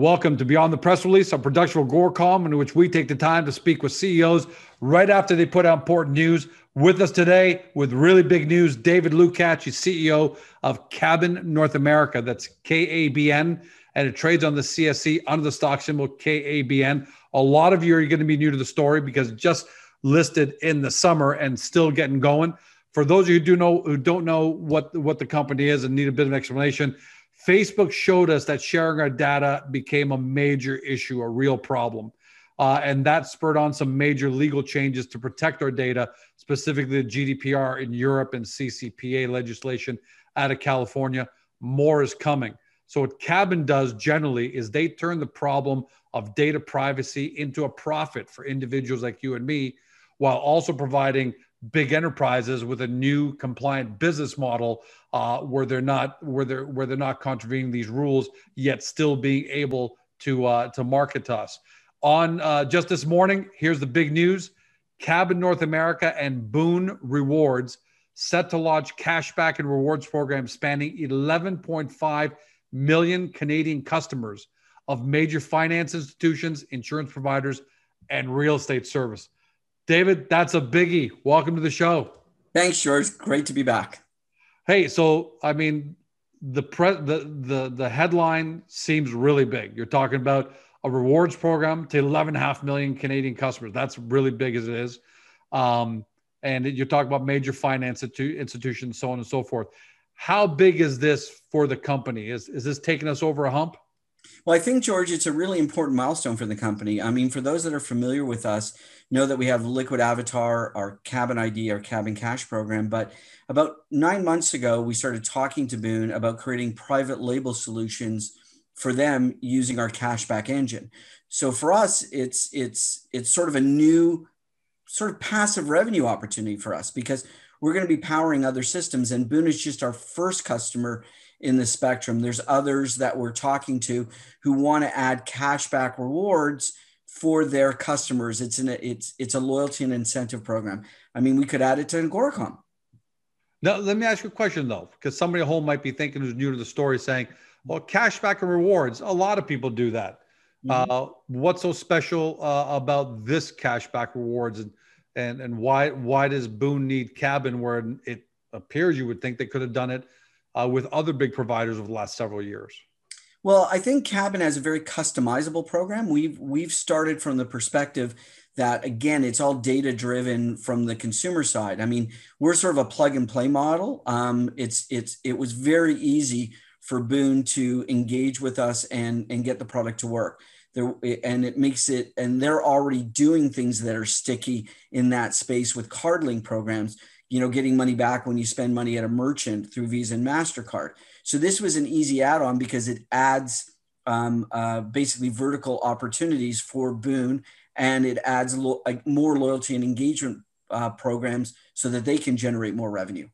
Welcome to Beyond the Press Release, a production of Agoracom, in which we take the time to speak with CEOs right after they put out important news. With us today, with really big news, David Lucatch, CEO of KABN North America. That's KABN, and it trades on the CSE under the stock symbol K A B N. A lot of you are going to be new to the story because just listed in the summer and still getting going. For those of you who do know who don't know what what the company is and need a bit of an explanation, Facebook showed us that sharing our data became a major issue, a real problem. Uh, and that spurred on some major legal changes to protect our data, specifically the GDPR in Europe and CCPA legislation out of California. More is coming. So, what KABN does generally is they turn the problem of data privacy into a profit for individuals like you and me, while also providing big enterprises with a new compliant business model uh, where they're not where they're where they're not contravening these rules yet still being able to uh, to market to us. On uh, just this morning, here's the big news: Kabin North America and Boon Rewards set to launch cashback and rewards programs spanning 11.5 million Canadian customers of major finance institutions, insurance providers, and real estate service. David, that's a biggie. Welcome to the show. Thanks, George. Great to be back. Hey, so I mean, the pre- the the the headline seems really big. You're talking about a rewards program to 11.5 million Canadian customers. That's really big as it is. Um, and you're talking about major finance institutions, so on and so forth. How big is this for the company? Is is this taking us over a hump? Well, I think, George, it's a really important milestone for the company. I mean, for those that are familiar with us, know that we have Liquid Avatar, our KABN ID, our KABN Cash program. But about nine months ago, we started talking to Boon about creating private label solutions for them using our cashback engine. So for us, it's it's it's sort of a new sort of passive revenue opportunity for us because we're going to be powering other systems and Boon is just our first customer in the spectrum. There's others that we're talking to who want to add cashback rewards for their customers. It's an it's it's a loyalty and incentive program. I mean, we could add it to Agoracom. Now, let me ask you a question though, because somebody at home might be thinking who's new to the story, saying, "Well, cashback and rewards. A lot of people do that. Mm-hmm. Uh, what's so special uh, about this cashback rewards, and and and why why does Boon need KABN where it appears you would think they could have done it uh, with other big providers over the last several years? Well, I think KABN has a very customizable program. We've we've started from the perspective that again, it's all data driven from the consumer side. I mean, we're sort of a plug and play model. Um, it's it's it was very easy for Boon to engage with us and and get the product to work. There, and it makes it and they're already doing things that are sticky in that space with cardling programs you know, getting money back when you spend money at a merchant through Visa and MasterCard. So this was an easy add on because it adds um, uh, basically vertical opportunities for Boon and it adds lo- like more loyalty and engagement uh, programs so that they can generate more revenue.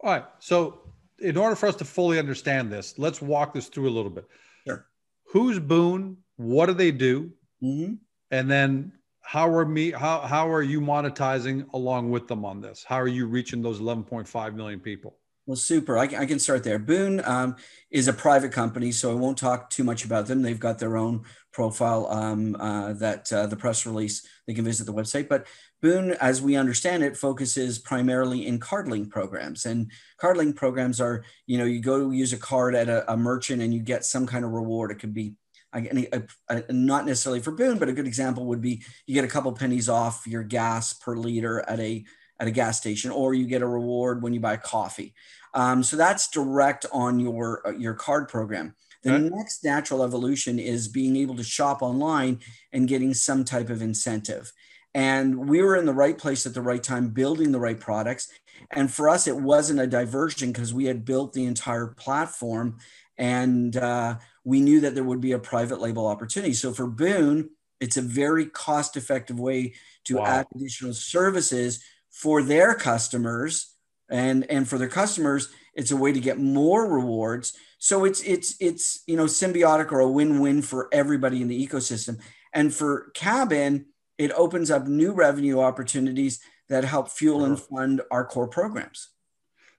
All right. So, in order for us to fully understand this, let's walk this through a little bit. Sure. Who's Boon? What do they do? Mm-hmm. And then how are me how how are you monetizing along with them on this? How are you reaching those 11.5 million people? Well, super. I, I can start there. Boon um, is a private company, so I won't talk too much about them. They've got their own profile um, uh, that uh, the press release, they can visit the website. But Boon, as we understand it, focuses primarily in cardling programs. And cardling programs are, you know, you go use a card at a, a merchant and you get some kind of reward. It could be a, a, not necessarily for Boon, but a good example would be you get a couple pennies off your gas per liter at a at a gas station, or you get a reward when you buy coffee. Um, so that's direct on your uh, your card program. The okay. next natural evolution is being able to shop online and getting some type of incentive. And we were in the right place at the right time, building the right products. And for us, it wasn't a diversion because we had built the entire platform and uh, we knew that there would be a private label opportunity. So for Boon, it's a very cost effective way to wow. add additional services for their customers and and for their customers it's a way to get more rewards so it's it's it's you know symbiotic or a win-win for everybody in the ecosystem and for KABN, it opens up new revenue opportunities that help fuel and fund our core programs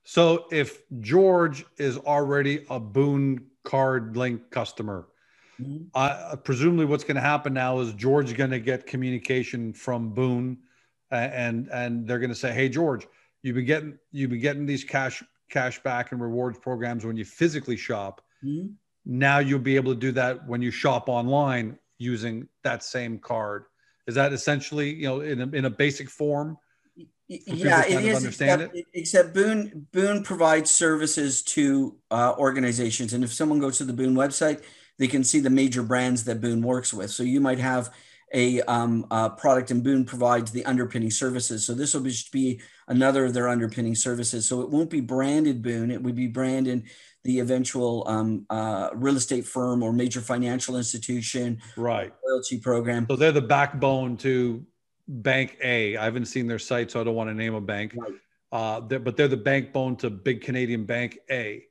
so if George is already a Boon Card Link customer, Mm-hmm. Uh, presumably, what's going to happen now is George is going to get communication from Boon, and and they're going to say, "Hey, George, you've been getting you've been getting these cash cash back and rewards programs when you physically shop. Mm-hmm. Now you'll be able to do that when you shop online using that same card." Is that essentially, you know, in a, in a basic form? Yeah, it is. Except, it? except, Boon Boon provides services to uh, organizations, and if someone goes to the Boon website, they can see the major brands that Boon works with. So you might have a, um, a product, and Boon provides the underpinning services. So this will just be another of their underpinning services. So it won't be branded Boon; it would be branded the eventual um, uh, real estate firm or major financial institution, right? Loyalty program. So they're the backbone to Bank A. I haven't seen their site, so I don't want to name a bank. Right. Uh, they're, but they're the backbone to Big Canadian Bank A.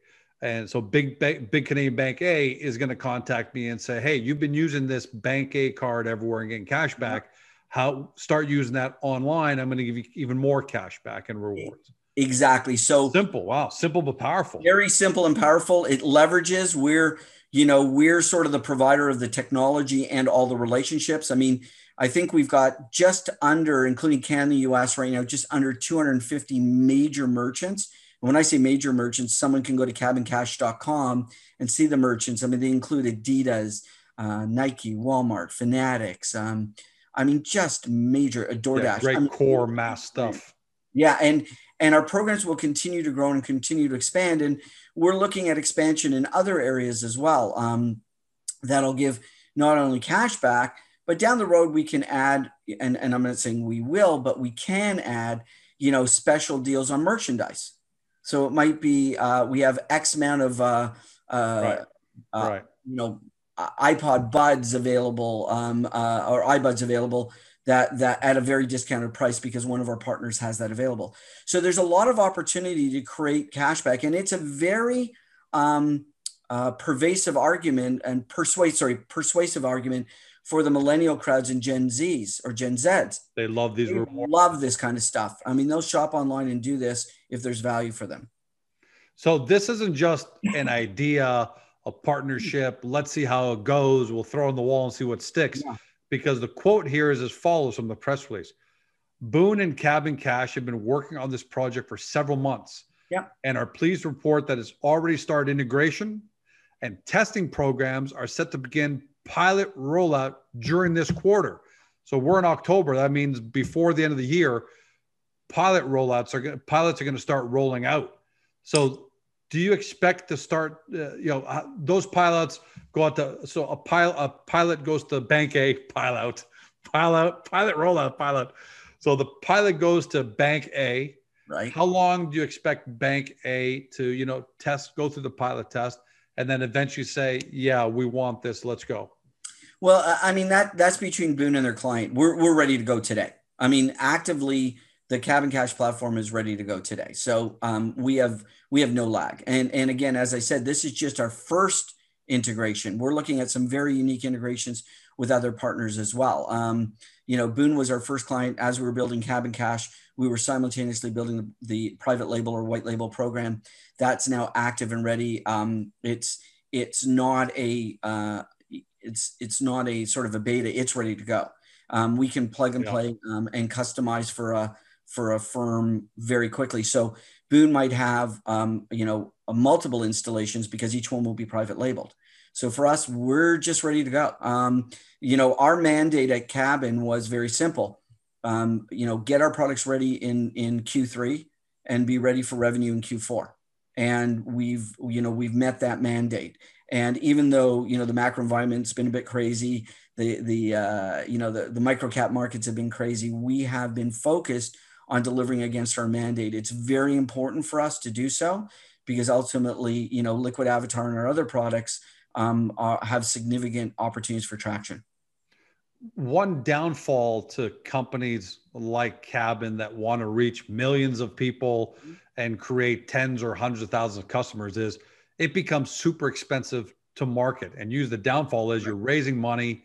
And so Big Big Canadian Bank A is going to contact me and say, "Hey, you've been using this Bank A card everywhere and getting cash back. How start using that online? I'm going to give you even more cash back and rewards." Exactly. So simple. Wow, simple but powerful. Very simple and powerful. It leverages. We're you know we're sort of the provider of the technology and all the relationships. I mean, I think we've got just under, including Canada, US right now, just under 250 major merchants. And when I say major merchants, someone can go to cabincash.com and see the merchants. I mean, they include Adidas, uh, Nike, Walmart, Fanatics. Um, I mean, just major uh, DoorDash. Yeah, great I mean, core mass stuff. Yeah, and and our programs will continue to grow and continue to expand. And we're looking at expansion in other areas as well. Um, that'll give not only cash back, but down the road, we can add, and, and I'm not saying we will, but we can add, you know, special deals on merchandise. So it might be uh, we have X amount of, uh, uh, right. Uh, right. you know, iPod buds available um, uh, or iBuds available that that at a very discounted price because one of our partners has that available. So there's a lot of opportunity to create cashback, and it's a very um, uh, pervasive argument and persuade sorry persuasive argument for the millennial crowds and Gen Zs or Gen Zs. They love these. They love this kind of stuff. I mean, they'll shop online and do this if there's value for them. So this isn't just an idea, a partnership. Let's see how it goes. We'll throw on the wall and see what sticks. Yeah. Because the quote here is as follows from the press release. Boon and KABN Cash have been working on this project for several months. Yeah. And are pleased to report that it's already started integration and testing programs are set to begin pilot rollout during this quarter. So we're in October. That means before the end of the year, pilot rollouts are pilots are going to start rolling out. So do you expect to start uh, you know those pilots go out to so a pilot a pilot goes to bank A pilot pilot pilot rollout pilot. So the pilot goes to bank A. Right. How long do you expect bank A to you know test go through the pilot test and then eventually say, yeah, we want this, let's go? Well, I mean that that's between Boon and their client. We're we're ready to go today. I mean, actively, the KABN Cash platform is ready to go today. So um, we have we have no lag. And and again, as I said, this is just our first integration. We're looking at some very unique integrations with other partners as well. Um, you know, Boon was our first client as we were building KABN Cash. We were simultaneously building the, the private label or white label program. That's now active and ready. Um, it's it's not a uh, it's it's not a sort of a beta. It's ready to go. Um, we can plug and yeah. play um, and customize for a for a firm very quickly. So Boon might have um, you know multiple installations because each one will be private labeled. So for us, we're just ready to go. Um, you know, our mandate at KABN was very simple. Um, you know, get our products ready in in Q3 and be ready for revenue in Q4. And we've you know we've met that mandate. And even though you know the macro environment's been a bit crazy, the the uh, you know the the micro cap markets have been crazy, we have been focused on delivering against our mandate. It's very important for us to do so because ultimately, you know, Liquid Avatar and our other products um, are, have significant opportunities for traction. One downfall to companies like KABN that want to reach millions of people and create tens or hundreds of thousands of customers is it becomes super expensive to market and use the downfall is you're raising money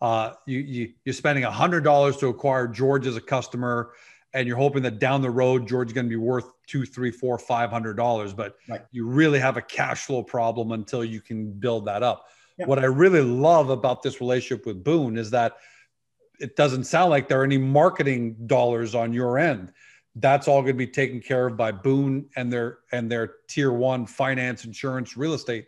uh, you, you you're spending a hundred dollars to acquire george as a customer and you're hoping that down the road george is going to be worth two three four five hundred dollars but right. you really have a cash flow problem until you can build that up Yeah. What I really love about this relationship with Boon is that it doesn't sound like there are any marketing dollars on your end. That's all going to be taken care of by Boon and their and their tier one finance, insurance, real estate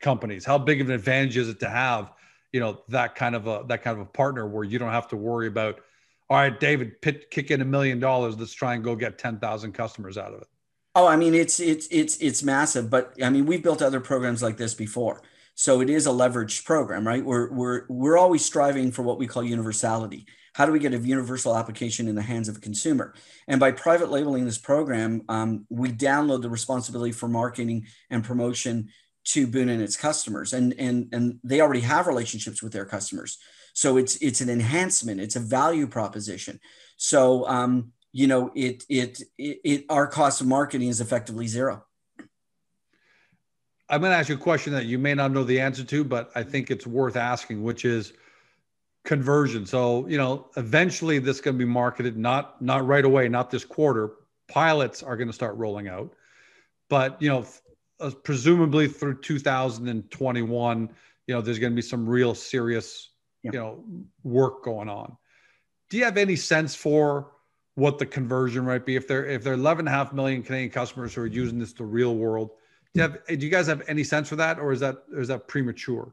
companies. How big of an advantage is it to have, you know, that kind of a that kind of a partner where you don't have to worry about, all right, David, pit, kick in a million dollars. Let's try and go get ten thousand customers out of it. Oh, I mean, it's it's it's it's massive. But I mean, we've built other programs like this before. So it is a leveraged program, right? We're we're we're always striving for what we call universality. How do we get a universal application in the hands of a consumer? And by private labeling this program, um, we download the responsibility for marketing and promotion to Boon and its customers, and and and they already have relationships with their customers. So it's it's an enhancement. It's a value proposition. So um, you know, it, it it it our cost of marketing is effectively zero. I'm going to ask you a question that you may not know the answer to, but I think it's worth asking, which is conversion. So, you know, eventually this is going to be marketed, not not right away, not this quarter. Pilots are going to start rolling out, but you know, uh, presumably through 2021, you know, there's going to be some real serious, you know, work going on. Do you have any sense for what the conversion might be if they're if they're 11 and a half million Canadian customers who are using this the real world? Do you have do you guys have any sense for that, or is that or is that premature?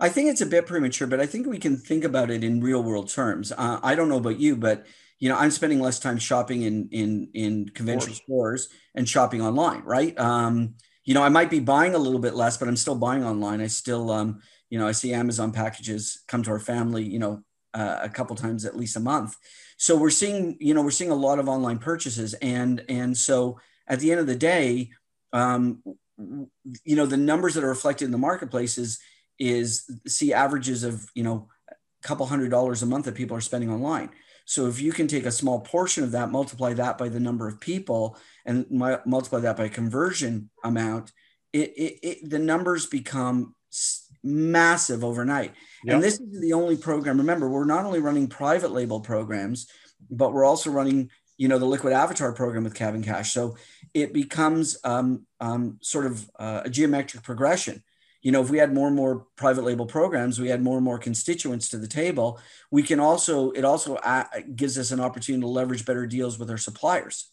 I think it's a bit premature, but I think we can think about it in real world terms. Uh, I don't know about you, but you know, I'm spending less time shopping in in in conventional stores and shopping online, right? Um, you know, I might be buying a little bit less, but I'm still buying online. I still, um, you know, I see Amazon packages come to our family, you know, uh, a couple times at least a month. So we're seeing, you know, we're seeing a lot of online purchases, and and so at the end of the day, um, you know the numbers that are reflected in the marketplace is is see averages of you know a couple hundred dollars a month that people are spending online so if you can take a small portion of that multiply that by the number of people and multiply that by conversion amount it, it, it the numbers become massive overnight yep. and this is the only program remember we're not only running private label programs but we're also running you know the liquid avatar program with KABN Cash. So it becomes um, um, sort of uh, a geometric progression. You know, if we had more and more private label programs, we had more and more constituents to the table. We can also it also uh, gives us an opportunity to leverage better deals with our suppliers,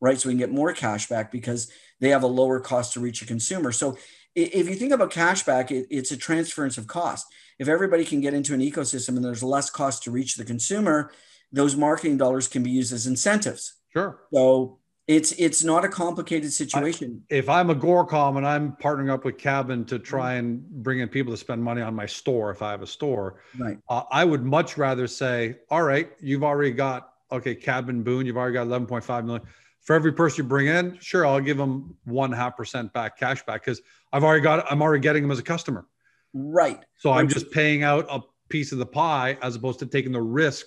right? So we can get more cash back because they have a lower cost to reach a consumer. So if you think about cashback, it, it's a transference of cost. If everybody can get into an ecosystem and there's less cost to reach the consumer, those marketing dollars can be used as incentives. Sure. So it's it's not a complicated situation. I, if I'm Agoracom and I'm partnering up with KABN to try and bring in people to spend money on my store, if I have a store, right. Uh, I would much rather say, all right, you've already got okay, KABN Boon, you've already got 11.5 million. For every person you bring in, sure, I'll give them one half percent back cash back because I've already got I'm already getting them as a customer. Right. So I'm just paying out a piece of the pie as opposed to taking the risk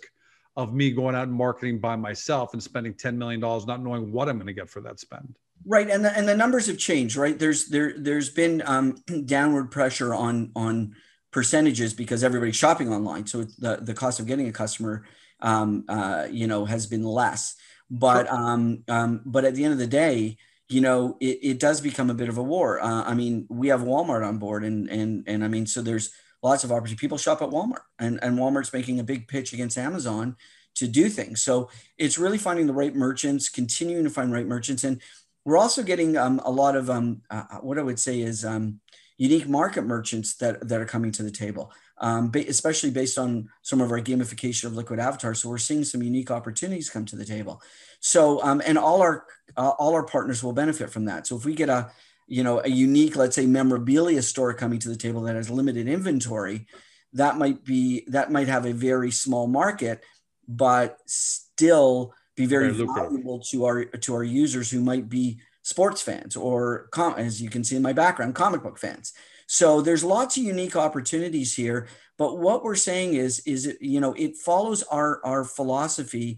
of me going out and marketing by myself and spending $10 million, not knowing what I'm going to get for that spend. Right. And the, and the numbers have changed, right? There's, there, there's been um, downward pressure on, on percentages because everybody's shopping online. So the, the cost of getting a customer, um, uh, you know, has been less, but, um, um, but at the end of the day, you know, it, it does become a bit of a war. Uh, I mean, we have Walmart on board and, and, and I mean, so there's, lots of opportunity. People shop at Walmart, and, and Walmart's making a big pitch against Amazon to do things. So it's really finding the right merchants, continuing to find right merchants, and we're also getting um, a lot of um, uh, uh what I would say is um, unique market merchants that that are coming to the table, um, ba- especially based on some of our gamification of Liquid Avatar. So we're seeing some unique opportunities come to the table. So um, and all our uh, all our partners will benefit from that. So if we get a you know a unique let's say memorabilia store coming to the table that has limited inventory that might be that might have a very small market but still be very, very valuable to our to our users who might be sports fans or com- as you can see in my background comic book fans. So there's lots of unique opportunities here but what we're saying is is it, you know it follows our our philosophy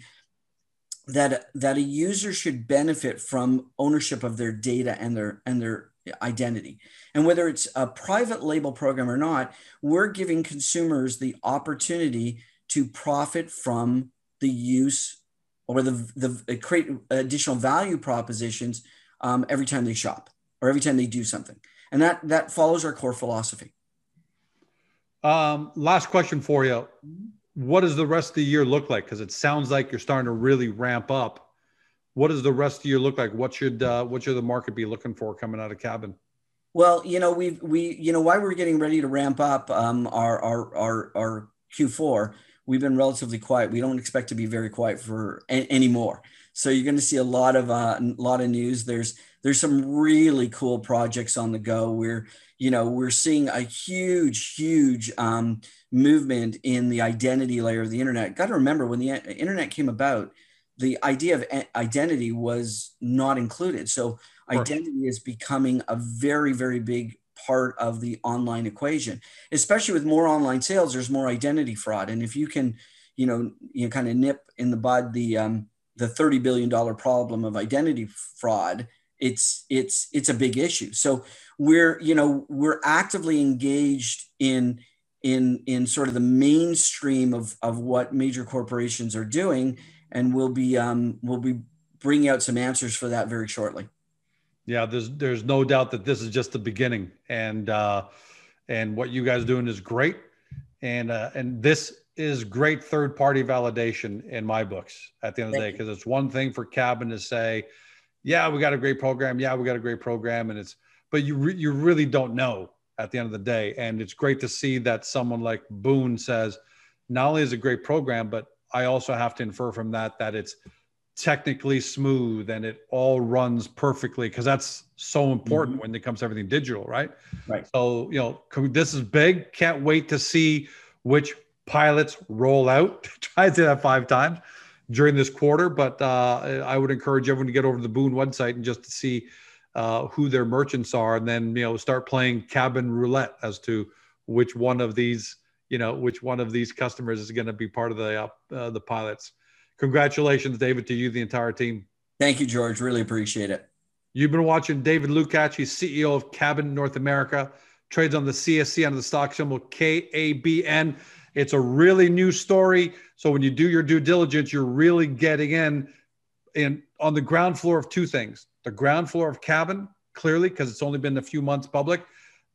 that that a user should benefit from ownership of their data and their and their identity. And whether it's a private label program or not we're giving consumers the opportunity to profit from the use or the the create additional value propositions um, every time they shop or every time they do something. And that that follows our core philosophy. Um, last question for you. What does the rest of the year look like? Because it sounds like you're starting to really ramp up. What does the rest of the year look like? What should uh, what should the market be looking for coming out of KABN? Well, you know, we we you know why we're getting ready to ramp up um, our our our our Q4. We've been relatively quiet. We don't expect to be very quiet for a- anymore. So you're going to see a lot of uh, a lot of news. There's there's some really cool projects on the go. We're you know we're seeing a huge huge um, movement in the identity layer of the internet. Got to remember when the internet came about, the idea of identity was not included. So identity is becoming a very, very big part of the online equation, especially with more online sales, there's more identity fraud. And if you can, you know, you know, kind of nip in the bud the, um, the $30 billion problem of identity fraud, it's, it's, it's a big issue. So we're, you know, we're actively engaged in, in, in sort of the mainstream of, of what major corporations are doing. And we'll be, um, we'll be bringing out some answers for that very shortly. Yeah, there's there's no doubt that this is just the beginning, and uh, and what you guys are doing is great, and uh, and this is great third party validation in my books at the end of the day because it's one thing for KABN to say, yeah, we got a great program, yeah, we got a great program, and it's but you re- you really don't know at the end of the day, and it's great to see that someone like Boon says, not only is it a great program, but I also have to infer from that that it's technically smooth and it all runs perfectly because that's so important mm-hmm. when it comes to everything digital, right? Right. So, you know, this is big. Can't wait to see which pilots roll out. Try to say that five times during this quarter, but uh, I would encourage everyone to get over to the Boon website and just to see uh, who their merchants are, and then you know start playing cabin roulette as to which one of these you know which one of these customers is going to be part of the uh, uh the pilots Congratulations, David, to you, the entire team. Thank you, George. Really appreciate it. You've been watching David Lucatch. He's CEO of KABN North America, trades on the CSE under the stock symbol KABN. It's a really new story. So when you do your due diligence, you're really getting in, in on the ground floor of two things the ground floor of KABN, clearly, because it's only been a few months public,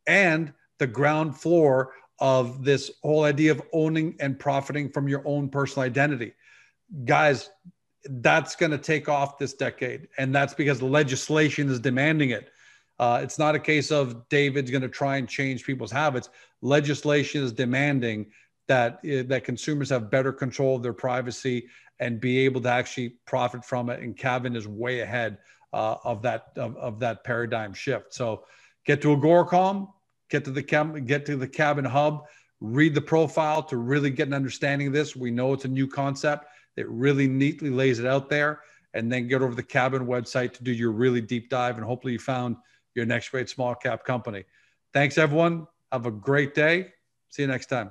and the ground floor of this whole idea of owning and profiting from your own personal identity guys, that's going to take off this decade. And that's because legislation is demanding it. Uh, it's not a case of David's going to try and change people's habits. Legislation is demanding that uh, that consumers have better control of their privacy and be able to actually profit from it. And KABN is way ahead uh, of that of, of, that paradigm shift. So get to Agoracom, get to the cam, get to the KABN Hub, read the profile to really get an understanding of this. We know it's a new concept it really neatly lays it out there. And then get over the KABN website to do your really deep dive. And hopefully you found your next great small cap company. Thanks, everyone. Have a great day. See you next time.